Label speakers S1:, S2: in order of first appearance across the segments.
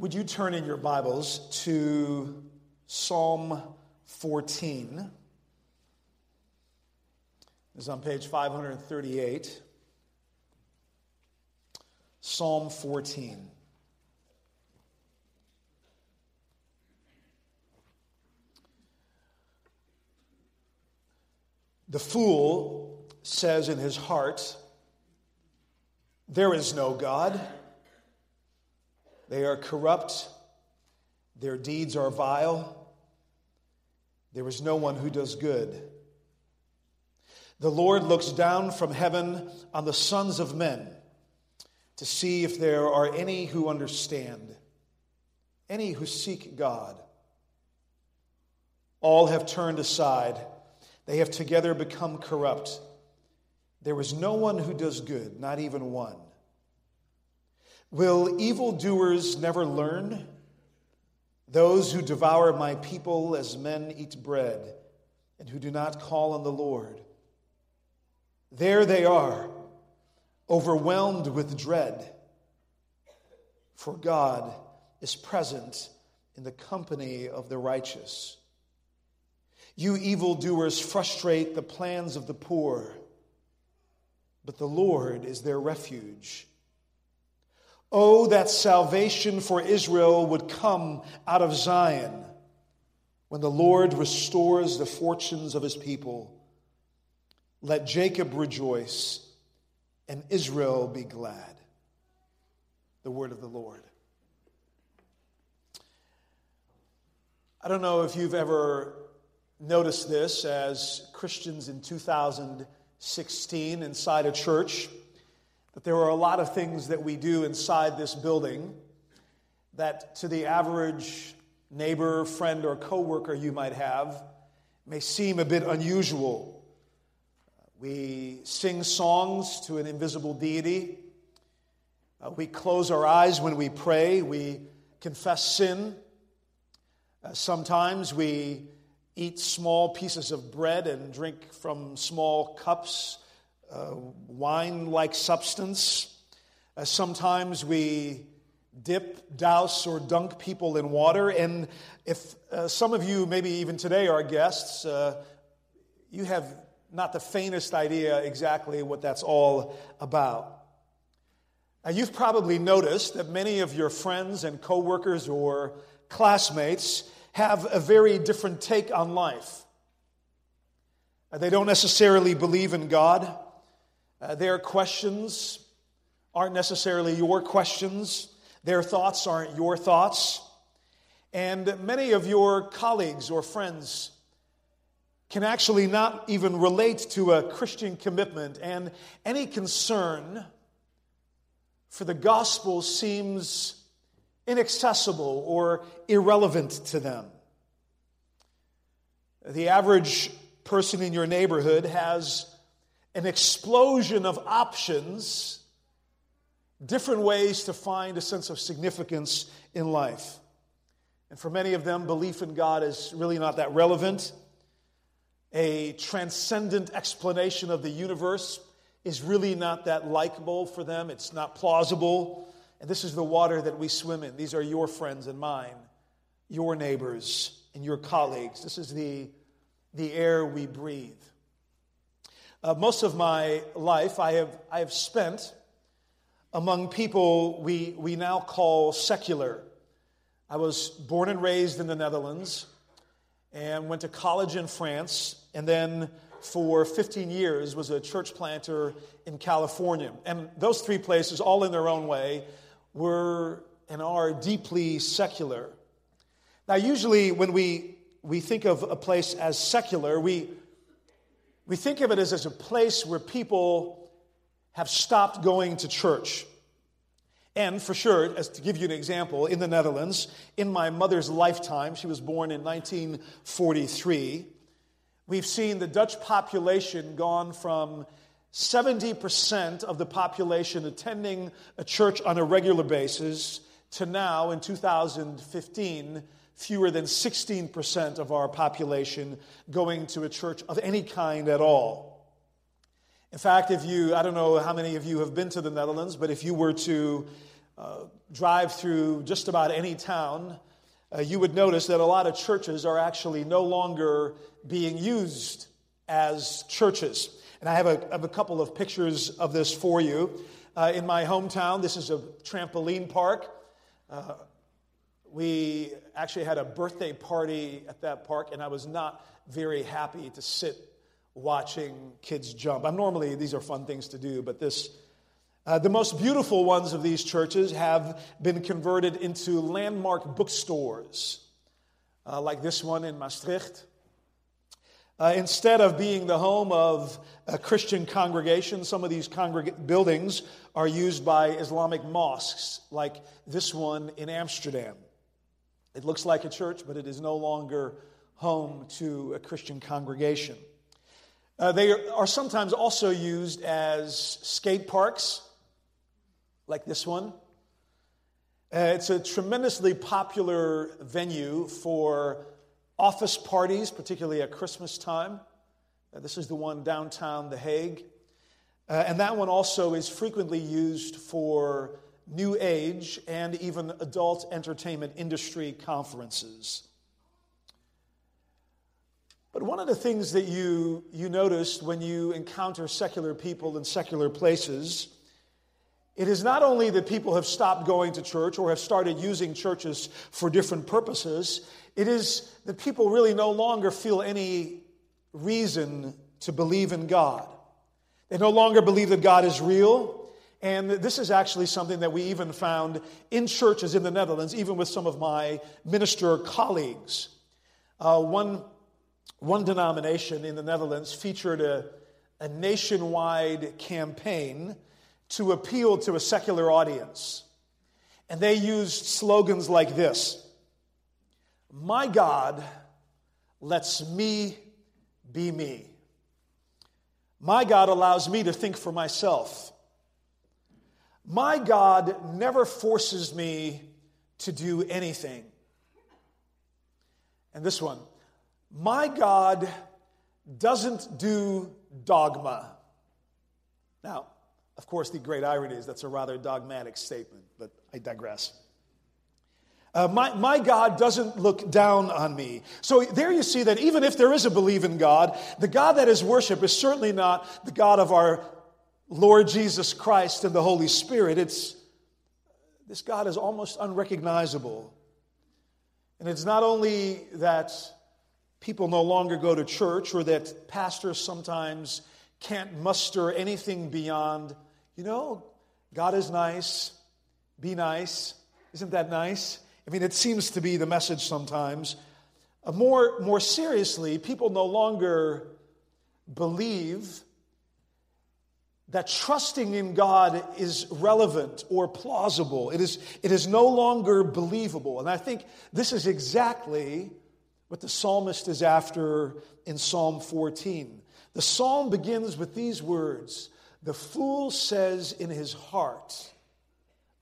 S1: would you turn in your Bibles to Psalm 14? This is on page 538. Psalm 14. The fool says in his heart, There is no God. They are corrupt, their deeds are vile. There is no one who does good. The Lord looks down from heaven on the sons of men to see if there are any who understand, any who seek God. All have turned aside. They have together become corrupt. There is no one who does good, not even one. Will evildoers never learn? Those who devour my people as men eat bread, and who do not call on the Lord. There they are, overwhelmed with dread, for God is present in the company of the righteous. You evildoers frustrate the plans of the poor, but the Lord is their refuge. Oh, that salvation for Israel would come out of Zion when the Lord restores the fortunes of his people. Let Jacob rejoice and Israel be glad. The word of the Lord. I don't know if you've ever noticed this as Christians in 2016 inside a church, that there are a lot of things that we do inside this building that to the average neighbor, friend, or coworker you might have may seem a bit unusual. We sing songs to an invisible deity. Uh, we close our eyes when we pray. We confess sin. Uh, sometimes we eat small pieces of bread and drink from small cups, uh, wine like substance. Uh, sometimes we dip, douse, or dunk people in water. And if uh, some of you, maybe even today, are guests, uh, you have not the faintest idea exactly what that's all about. Now, you've probably noticed that many of your friends and coworkers or classmates have a very different take on life. They don't necessarily believe in God. Uh, their questions aren't necessarily your questions. Their thoughts aren't your thoughts. And many of your colleagues or friends can actually not even relate to a Christian commitment, and any concern for the gospel seems inaccessible or irrelevant to them. The average person in your neighborhood has an explosion of options, different ways to find a sense of significance in life. And for many of them, belief in God is really not that relevant. A transcendent explanation of the universe is really not that likable for them. It's not plausible. And this is the water that we swim in. These are your friends and mine, your neighbors and your colleagues. This is the, the air we breathe. Uh, most of my life I have, I have spent among people we, we now call secular. I was born and raised in the Netherlands and went to college in France, and then for 15 years was a church planter in California. And those three places, all in their own way, were and are deeply secular. Now, usually when we, we think of a place as secular, we, we think of it as, as a place where people have stopped going to church. And for sure, as to give you an example, in the Netherlands, in my mother's lifetime, she was born in 1943, we've seen the Dutch population gone from 70% of the population attending a church on a regular basis to now, in 2015, fewer than 16% of our population going to a church of any kind at all. In fact, if you, I don't know how many of you have been to the Netherlands, but if you were to uh, drive through just about any town, uh, you would notice that a lot of churches are actually no longer being used as churches. And I have a, have a couple of pictures of this for you. Uh, in my hometown, this is a trampoline park. Uh, we actually had a birthday party at that park, and I was not very happy to sit watching kids jump. I'm normally, these are fun things to do, but this, uh, the most beautiful ones of these churches have been converted into landmark bookstores, uh, like this one in Maastricht. Uh, instead of being the home of a Christian congregation, some of these congreg- buildings are used by Islamic mosques, like this one in Amsterdam. It looks like a church, but it is no longer home to a Christian congregation. Uh, they are sometimes also used as skate parks, like this one. Uh, it's a tremendously popular venue for office parties, particularly at Christmas time. Uh, this is the one downtown The Hague. Uh, and that one also is frequently used for new age and even adult entertainment industry conferences. But one of the things that you, you notice when you encounter secular people in secular places, it is not only that people have stopped going to church or have started using churches for different purposes, it is that people really no longer feel any reason to believe in God. They no longer believe that God is real. And this is actually something that we even found in churches in the Netherlands, even with some of my minister colleagues. Uh, one, one denomination in the Netherlands featured a, a nationwide campaign to appeal to a secular audience. And they used slogans like this my God lets me be me. My God allows me to think for myself. My God never forces me to do anything. And this one, my God doesn't do dogma. Now, of course, the great irony is that's a rather dogmatic statement, but I digress. Uh, my, my God doesn't look down on me. So there you see that even if there is a belief in God, the God that is worshiped is certainly not the God of our Lord Jesus Christ and the Holy Spirit. It's, this God is almost unrecognizable. And it's not only that people no longer go to church or that pastors sometimes can't muster anything beyond, you know, God is nice, be nice. Isn't that nice? I mean, it seems to be the message sometimes. Uh, more, more seriously, people no longer believe that trusting in God is relevant or plausible. It is, it is no longer believable. And I think this is exactly what the psalmist is after in Psalm 14. The psalm begins with these words The fool says in his heart,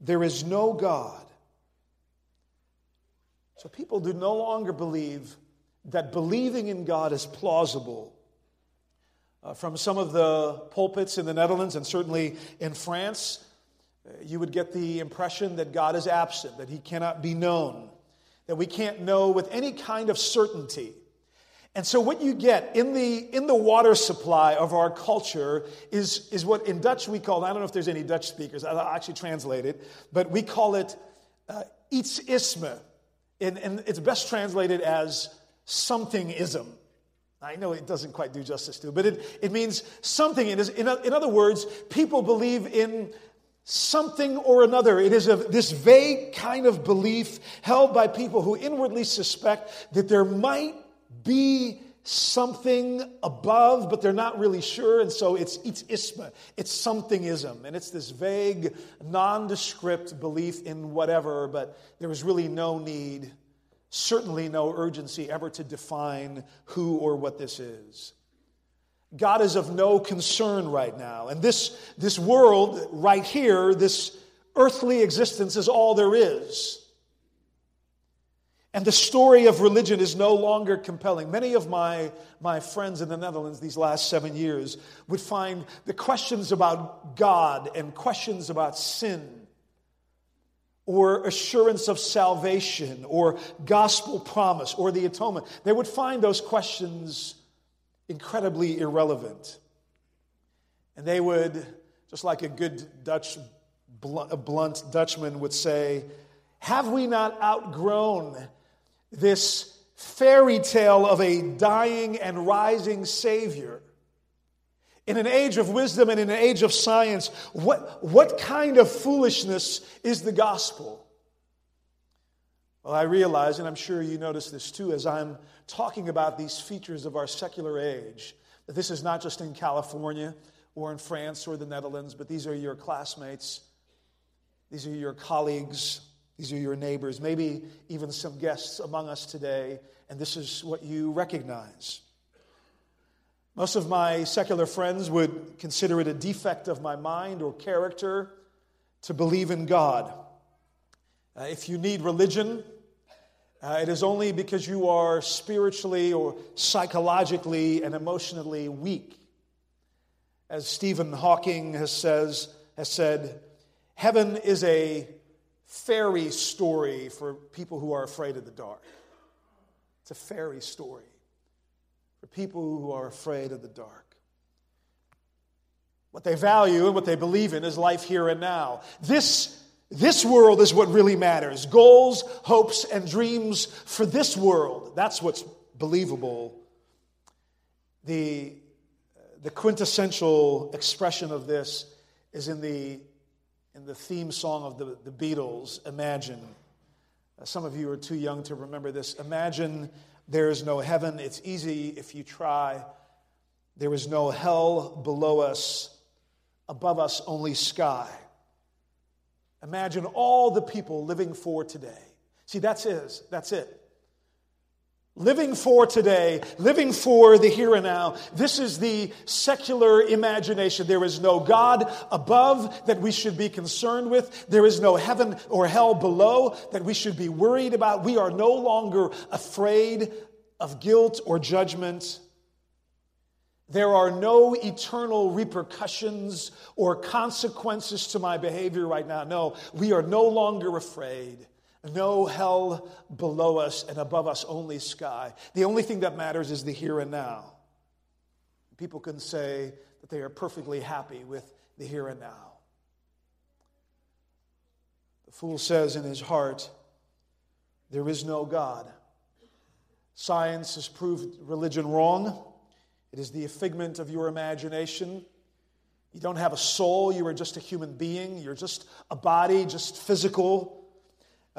S1: There is no God. So people do no longer believe that believing in God is plausible. Uh, from some of the pulpits in the Netherlands and certainly in France, uh, you would get the impression that God is absent, that he cannot be known, that we can't know with any kind of certainty. And so, what you get in the, in the water supply of our culture is, is what in Dutch we call, I don't know if there's any Dutch speakers, I'll actually translate it, but we call it uh, ietsisme and, and it's best translated as somethingism. I know it doesn't quite do justice to, but it, it means something. It is, in, in other words, people believe in something or another. It is a, this vague kind of belief held by people who inwardly suspect that there might be something above, but they're not really sure, and so it's, it's ietsisme, it's somethingism, and it's this vague, nondescript belief in whatever, but there is really no need, certainly no urgency ever to define who or what this is. God is of no concern right now, and this, this world right here, this earthly existence, is all there is. And the story of religion is no longer compelling. Many of my, my friends in the Netherlands these last seven years would find the questions about God and questions about sin or assurance of salvation or gospel promise or the atonement. They would find those questions incredibly irrelevant. And they would, just like a good Dutch, blunt Dutchman would say, Have we not outgrown this fairy tale of a dying and rising Savior? In an age of wisdom and in an age of science, what, what kind of foolishness is the gospel? Well, I realize, and I'm sure you notice this too, as I'm talking about these features of our secular age, that this is not just in California or in France or the Netherlands, but these are your classmates, these are your colleagues, these are your neighbors, maybe even some guests among us today, and this is what you recognize. Most of my secular friends would consider it a defect of my mind or character to believe in God. Uh, if you need religion, uh, it is only because you are spiritually or psychologically and emotionally weak. As Stephen Hawking has, says, has said, heaven is a fairy story for people who are afraid of the dark. It's a fairy story for people who are afraid of the dark. What they value and what they believe in is life here and now. This, this world is what really matters. Goals, hopes, and dreams for this world. That's what's believable. The, the quintessential expression of this is in the, in the theme song of the, the Beatles, Imagine. Uh, some of you are too young to remember this. Imagine there is no heaven. It's easy if you try. There is no hell below us, above us, only sky. Imagine all the people living for today. See, that's his. That's it. Living for today, living for the here and now. This is the secular imagination. There is no God above that we should be concerned with. There is no heaven or hell below that we should be worried about. We are no longer afraid of guilt or judgment. There are no eternal repercussions or consequences to my behavior right now. No, we are no longer afraid. No hell below us and above us, only sky. The only thing that matters is the here and now. People can say that they are perfectly happy with the here and now. The fool says in his heart, There is no God. Science has proved religion wrong. It is the figment of your imagination. You don't have a soul, you are just a human being, you're just a body, just physical.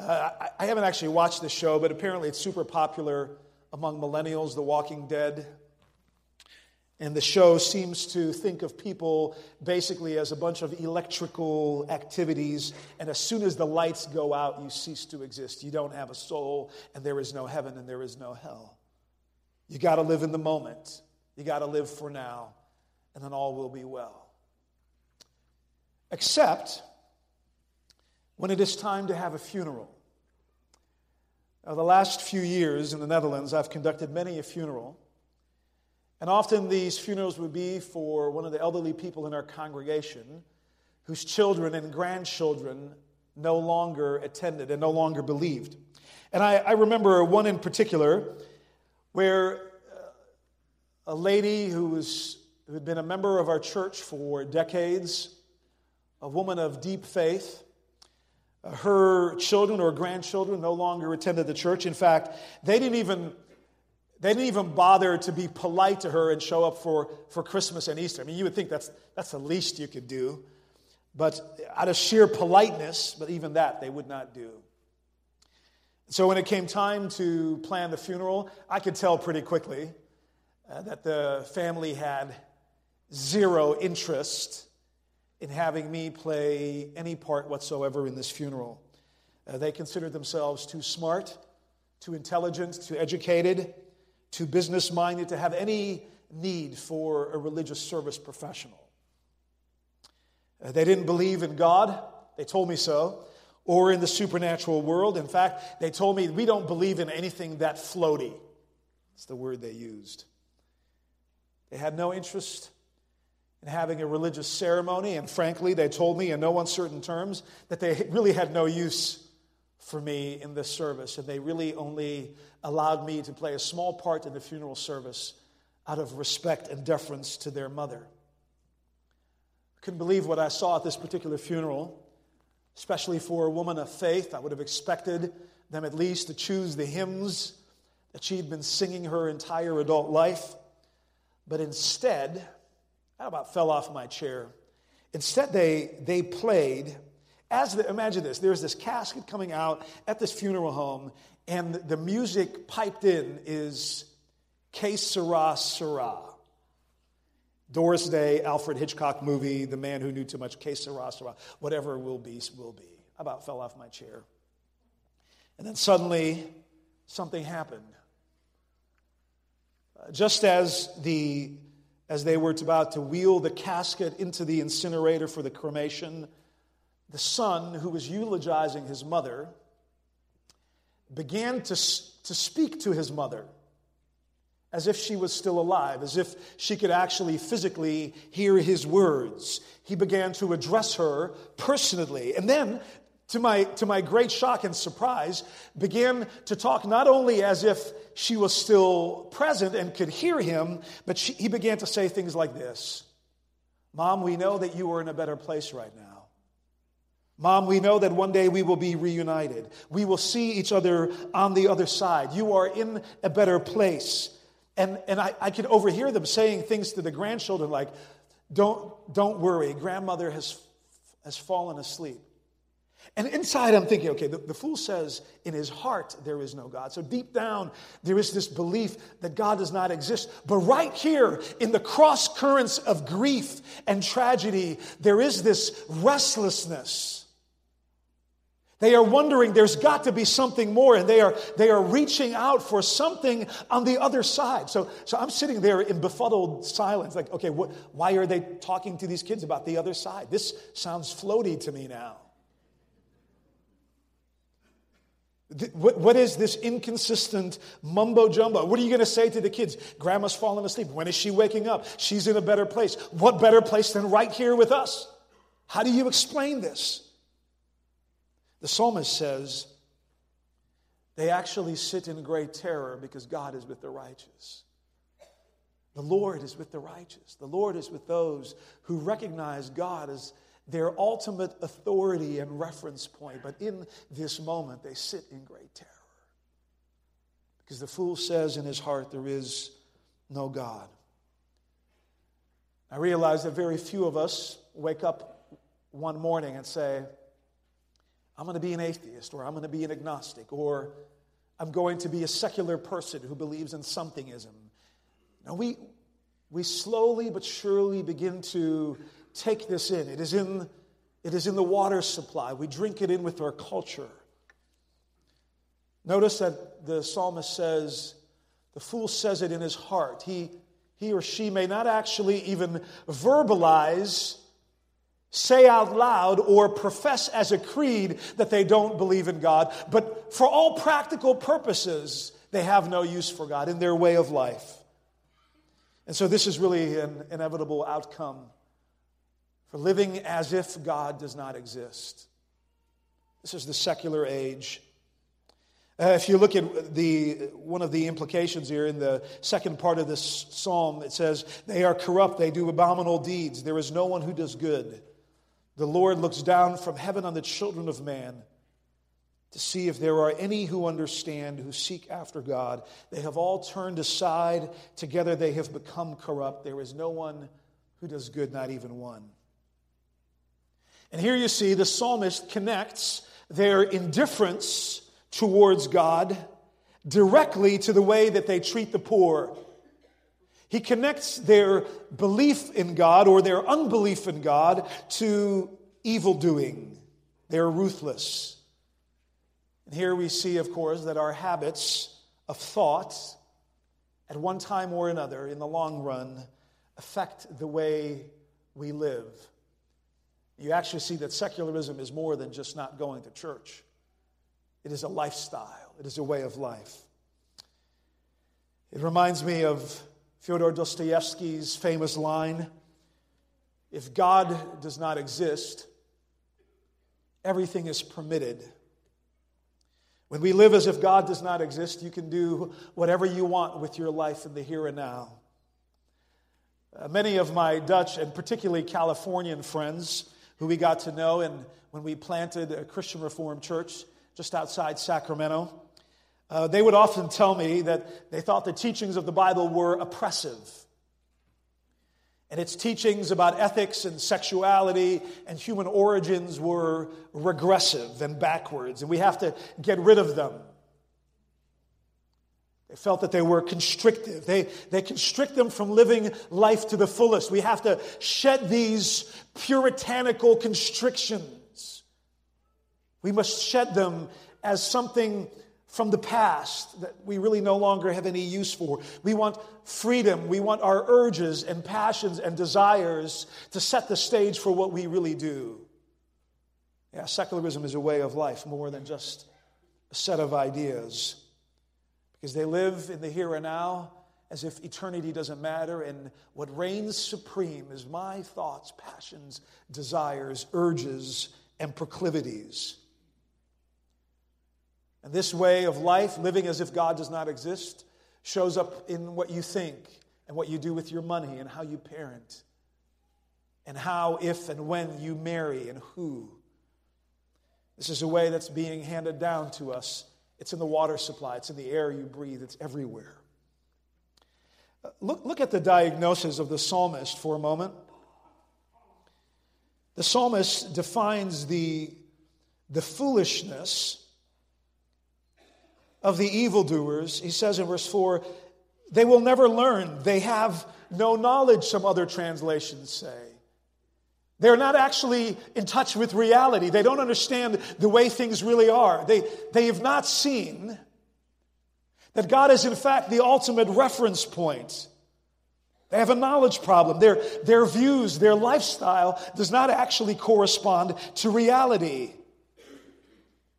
S1: Uh, I, I haven't actually watched this show, but apparently it's super popular among millennials, The Walking Dead. And the show seems to think of people basically as a bunch of electrical activities. And as soon as the lights go out, you cease to exist. You don't have a soul, and there is no heaven and there is no hell. You got to live in the moment. You got to live for now, and then all will be well. Except when it is time to have a funeral. The last few years in the Netherlands, I've conducted many a funeral. And often these funerals would be for one of the elderly people in our congregation whose children and grandchildren no longer attended and no longer believed. And I, I remember one in particular where uh, a lady who, was, who had been a member of our church for decades, a woman of deep faith, her children or grandchildren no longer attended the church. In fact, they didn't even they didn't even bother to be polite to her and show up for, for Christmas and Easter. I mean, you would think that's, that's the least you could do. But out of sheer politeness, but even that they would not do. So when it came time to plan the funeral, I could tell pretty quickly uh, that the family had zero interest in having me play any part whatsoever in this funeral. Uh, they considered themselves too smart, too intelligent, too educated, too business minded to have any need for a religious service professional. Uh, they didn't believe in God, they told me so, or in the supernatural world. In fact, they told me we don't believe in anything that floaty. That's the word they used. They had no interest and having a religious ceremony. And frankly, they told me in no uncertain terms that they really had no use for me in this service. And they really only allowed me to play a small part in the funeral service out of respect and deference to their mother. I couldn't believe what I saw at this particular funeral, especially for a woman of faith. I would have expected them at least to choose the hymns that she'd been singing her entire adult life. But instead, I about fell off my chair. Instead, they, they played, as the, imagine this there's this casket coming out at this funeral home, and the music piped in is Que Sera, Sera. Doris Day, Alfred Hitchcock movie, The Man Who Knew Too Much, Que Sera, Sera. Whatever will be, will be. I about fell off my chair. And then suddenly, something happened. Uh, just as the as they were about to wheel the casket into the incinerator for the cremation, the son who was eulogizing his mother began to, to speak to his mother as if she was still alive, as if she could actually physically hear his words. He began to address her personally. And then to my, to my great shock and surprise, began to talk not only as if she was still present and could hear him, but she, he began to say things like this Mom, we know that you are in a better place right now. Mom, we know that one day we will be reunited. We will see each other on the other side. You are in a better place. And, and I, I could overhear them saying things to the grandchildren like, don't, don't worry, grandmother has, has fallen asleep. And inside, I'm thinking, okay, the, the, fool says in his heart there is no God. So deep down, there is this belief that God does not exist. But right here, in the cross currents of grief and tragedy, there is this restlessness. They are wondering there's got to be something more, and they are, they are reaching out for something on the other side. So, so I'm sitting there in befuddled silence, like, okay, what, why are they talking to these kids about the other side? This sounds floaty to me now. What is this inconsistent mumbo jumbo? What are you going to say to the kids? Grandma's fallen asleep. When is she waking up? She's in a better place. What better place than right here with us? How do you explain this? The psalmist says, they actually sit in great terror because God is with the righteous. The Lord is with the righteous. The Lord is with those who recognize God as their ultimate authority and reference point. But in this moment, they sit in great terror. Because the fool says in his heart, There is no God. I realize that very few of us wake up one morning and say, I'm going to be an atheist, or I'm going to be an agnostic, or I'm going to be a secular person who believes in somethingism. No, we, we slowly but surely begin to take this in. It is in, it is in the water supply. We drink it in with our culture. Notice that the psalmist says, the fool says it in his heart. He, he or she may not actually even verbalize, say out loud, or profess as a creed that they don't believe in God, but for all practical purposes, they have no use for God in their way of life. And so, this is really an inevitable outcome for living as if God does not exist. This is the secular age. Uh, if you look at the, one of the implications here in the second part of this psalm, it says, They are corrupt, they do abominable deeds, there is no one who does good. The Lord looks down from heaven on the children of man to see if there are any who understand, who seek after God. They have all turned aside. Together they have become corrupt. There is no one who does good, not even one. And here you see the psalmist connects their indifference towards God directly to the way that they treat the poor. He connects their belief in God or their unbelief in God to evil doing. They're ruthless. And here we see, of course, that our habits of thought, at one time or another, in the long run, affect the way we live you actually see that secularism is more than just not going to church, it is a lifestyle, it is a way of life. It reminds me of Fyodor Dostoevsky's famous line if God does not exist, everything is permitted. When we live as if God does not exist, you can do whatever you want with your life in the here and now. Uh, many of my Dutch and particularly Californian friends who we got to know and when we planted a Christian Reformed church just outside Sacramento, uh, they would often tell me that they thought the teachings of the Bible were oppressive. And its teachings about ethics and sexuality and human origins were regressive and backwards, and we have to get rid of them. They felt that they were constrictive. They, they constrict them from living life to the fullest. We have to shed these puritanical constrictions. We must shed them as something from the past that we really no longer have any use for. We want freedom. We want our urges and passions and desires to set the stage for what we really do. Yeah, secularism is a way of life more than just a set of ideas because they live in the here and now as if eternity doesn't matter, and what reigns supreme is my thoughts, passions, desires, urges, and proclivities. And this way of life, living as if God does not exist, shows up in what you think and what you do with your money and how you parent and how, if, and when you marry and who. This is a way that's being handed down to us it's in the water supply, it's in the air you breathe, it's everywhere. Uh, look, look at the diagnosis of the psalmist for a moment. The psalmist defines the, the foolishness of the evildoers. He says in verse 4 they will never learn, they have no knowledge, some other translations say. They're not actually in touch with reality. They don't understand the way things really are. They, they have not seen that God is, in fact, the ultimate reference point. They have a knowledge problem. Their, their views, their lifestyle does not actually correspond to reality.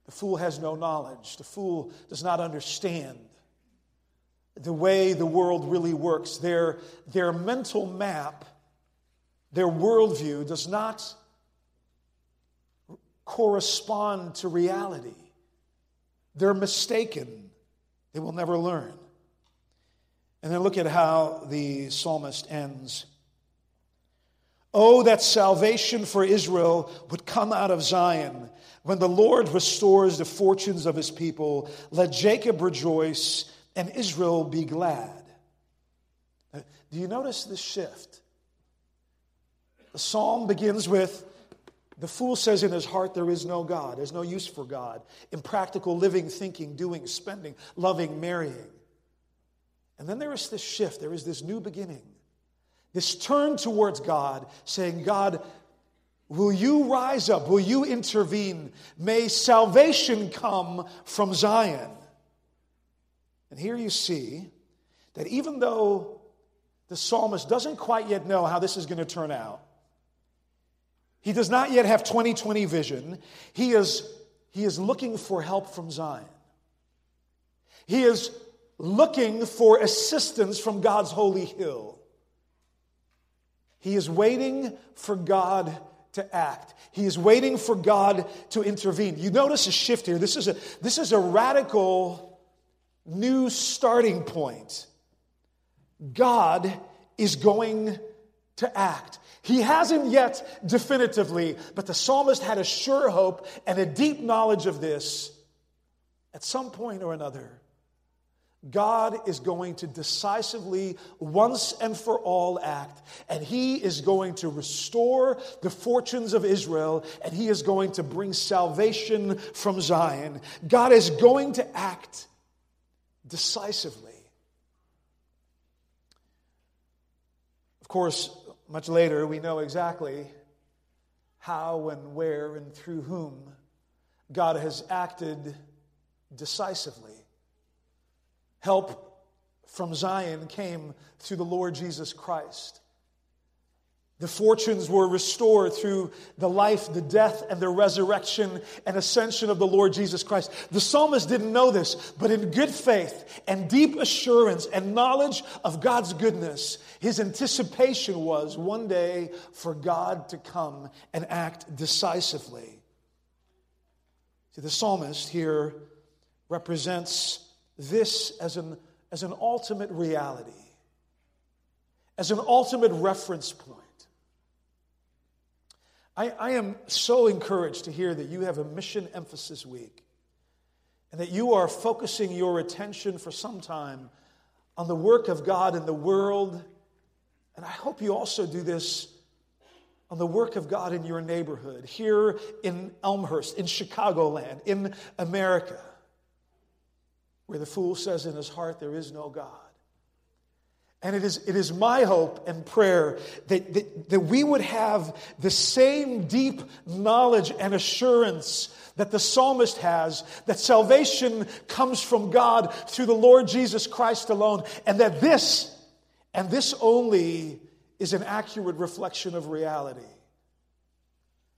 S1: The fool has no knowledge. The fool does not understand the way the world really works. Their, their mental map their worldview does not correspond to reality. They're mistaken. They will never learn. And then look at how the psalmist ends. Oh, that salvation for Israel would come out of Zion. When the Lord restores the fortunes of his people, let Jacob rejoice and Israel be glad. Do you notice this shift? The psalm begins with the fool says in his heart, There is no God. There's no use for God. Impractical living, thinking, doing, spending, loving, marrying. And then there is this shift. There is this new beginning. This turn towards God, saying, God, will you rise up? Will you intervene? May salvation come from Zion. And here you see that even though the psalmist doesn't quite yet know how this is going to turn out, he does not yet have 2020 vision. He is, he is looking for help from Zion. He is looking for assistance from God's holy hill. He is waiting for God to act. He is waiting for God to intervene. You notice a shift here. This is a, this is a radical new starting point. God is going to act. He hasn't yet definitively, but the psalmist had a sure hope and a deep knowledge of this. At some point or another, God is going to decisively, once and for all, act, and He is going to restore the fortunes of Israel, and He is going to bring salvation from Zion. God is going to act decisively. Of course, much later, we know exactly how and where and through whom God has acted decisively. Help from Zion came through the Lord Jesus Christ. The fortunes were restored through the life, the death, and the resurrection and ascension of the Lord Jesus Christ. The psalmist didn't know this, but in good faith and deep assurance and knowledge of God's goodness, his anticipation was one day for God to come and act decisively. See, the psalmist here represents this as an, as an ultimate reality, as an ultimate reference point. I, I am so encouraged to hear that you have a mission emphasis week and that you are focusing your attention for some time on the work of God in the world. And I hope you also do this on the work of God in your neighborhood, here in Elmhurst, in Chicagoland, in America, where the fool says in his heart, There is no God. And it is, it is my hope and prayer that, that, that we would have the same deep knowledge and assurance that the psalmist has that salvation comes from God through the Lord Jesus Christ alone, and that this, and this only, is an accurate reflection of reality.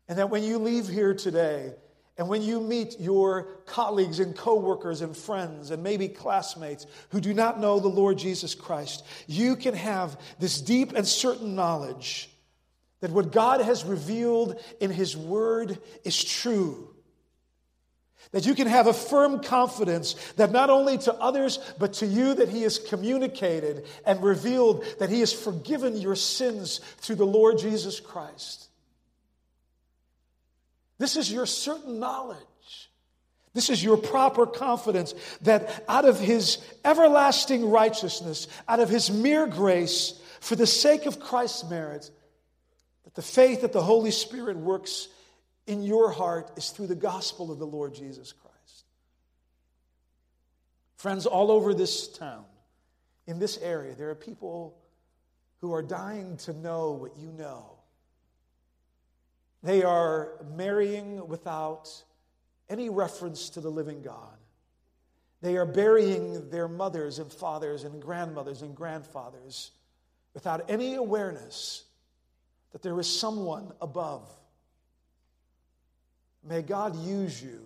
S1: And that when you leave here today, and when you meet your colleagues and coworkers and friends and maybe classmates who do not know the Lord Jesus Christ, you can have this deep and certain knowledge that what God has revealed in His Word is true. That you can have a firm confidence that not only to others, but to you, that He has communicated and revealed that He has forgiven your sins through the Lord Jesus Christ. This is your certain knowledge. This is your proper confidence that out of his everlasting righteousness, out of his mere grace, for the sake of Christ's merit, that the faith that the Holy Spirit works in your heart is through the gospel of the Lord Jesus Christ. Friends, all over this town, in this area, there are people who are dying to know what you know. They are marrying without any reference to the living God. They are burying their mothers and fathers and grandmothers and grandfathers without any awareness that there is someone above. May God use you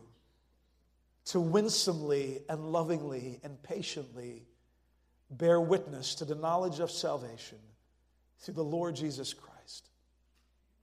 S1: to winsomely and lovingly and patiently bear witness to the knowledge of salvation through the Lord Jesus Christ.